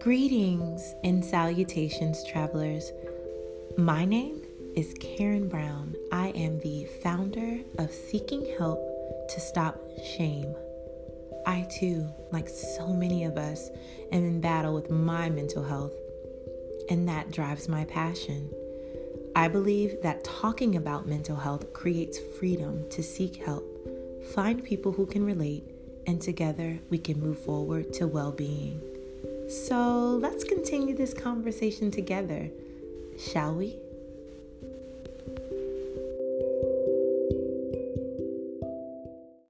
Greetings and salutations, travelers. My name is Karen Brown. I am the founder of Seeking Help to Stop Shame. I too, like so many of us, am in battle with my mental health, and that drives my passion. I believe that talking about mental health creates freedom to seek help, find people who can relate, and together we can move forward to well being. So let's continue this conversation together, shall we?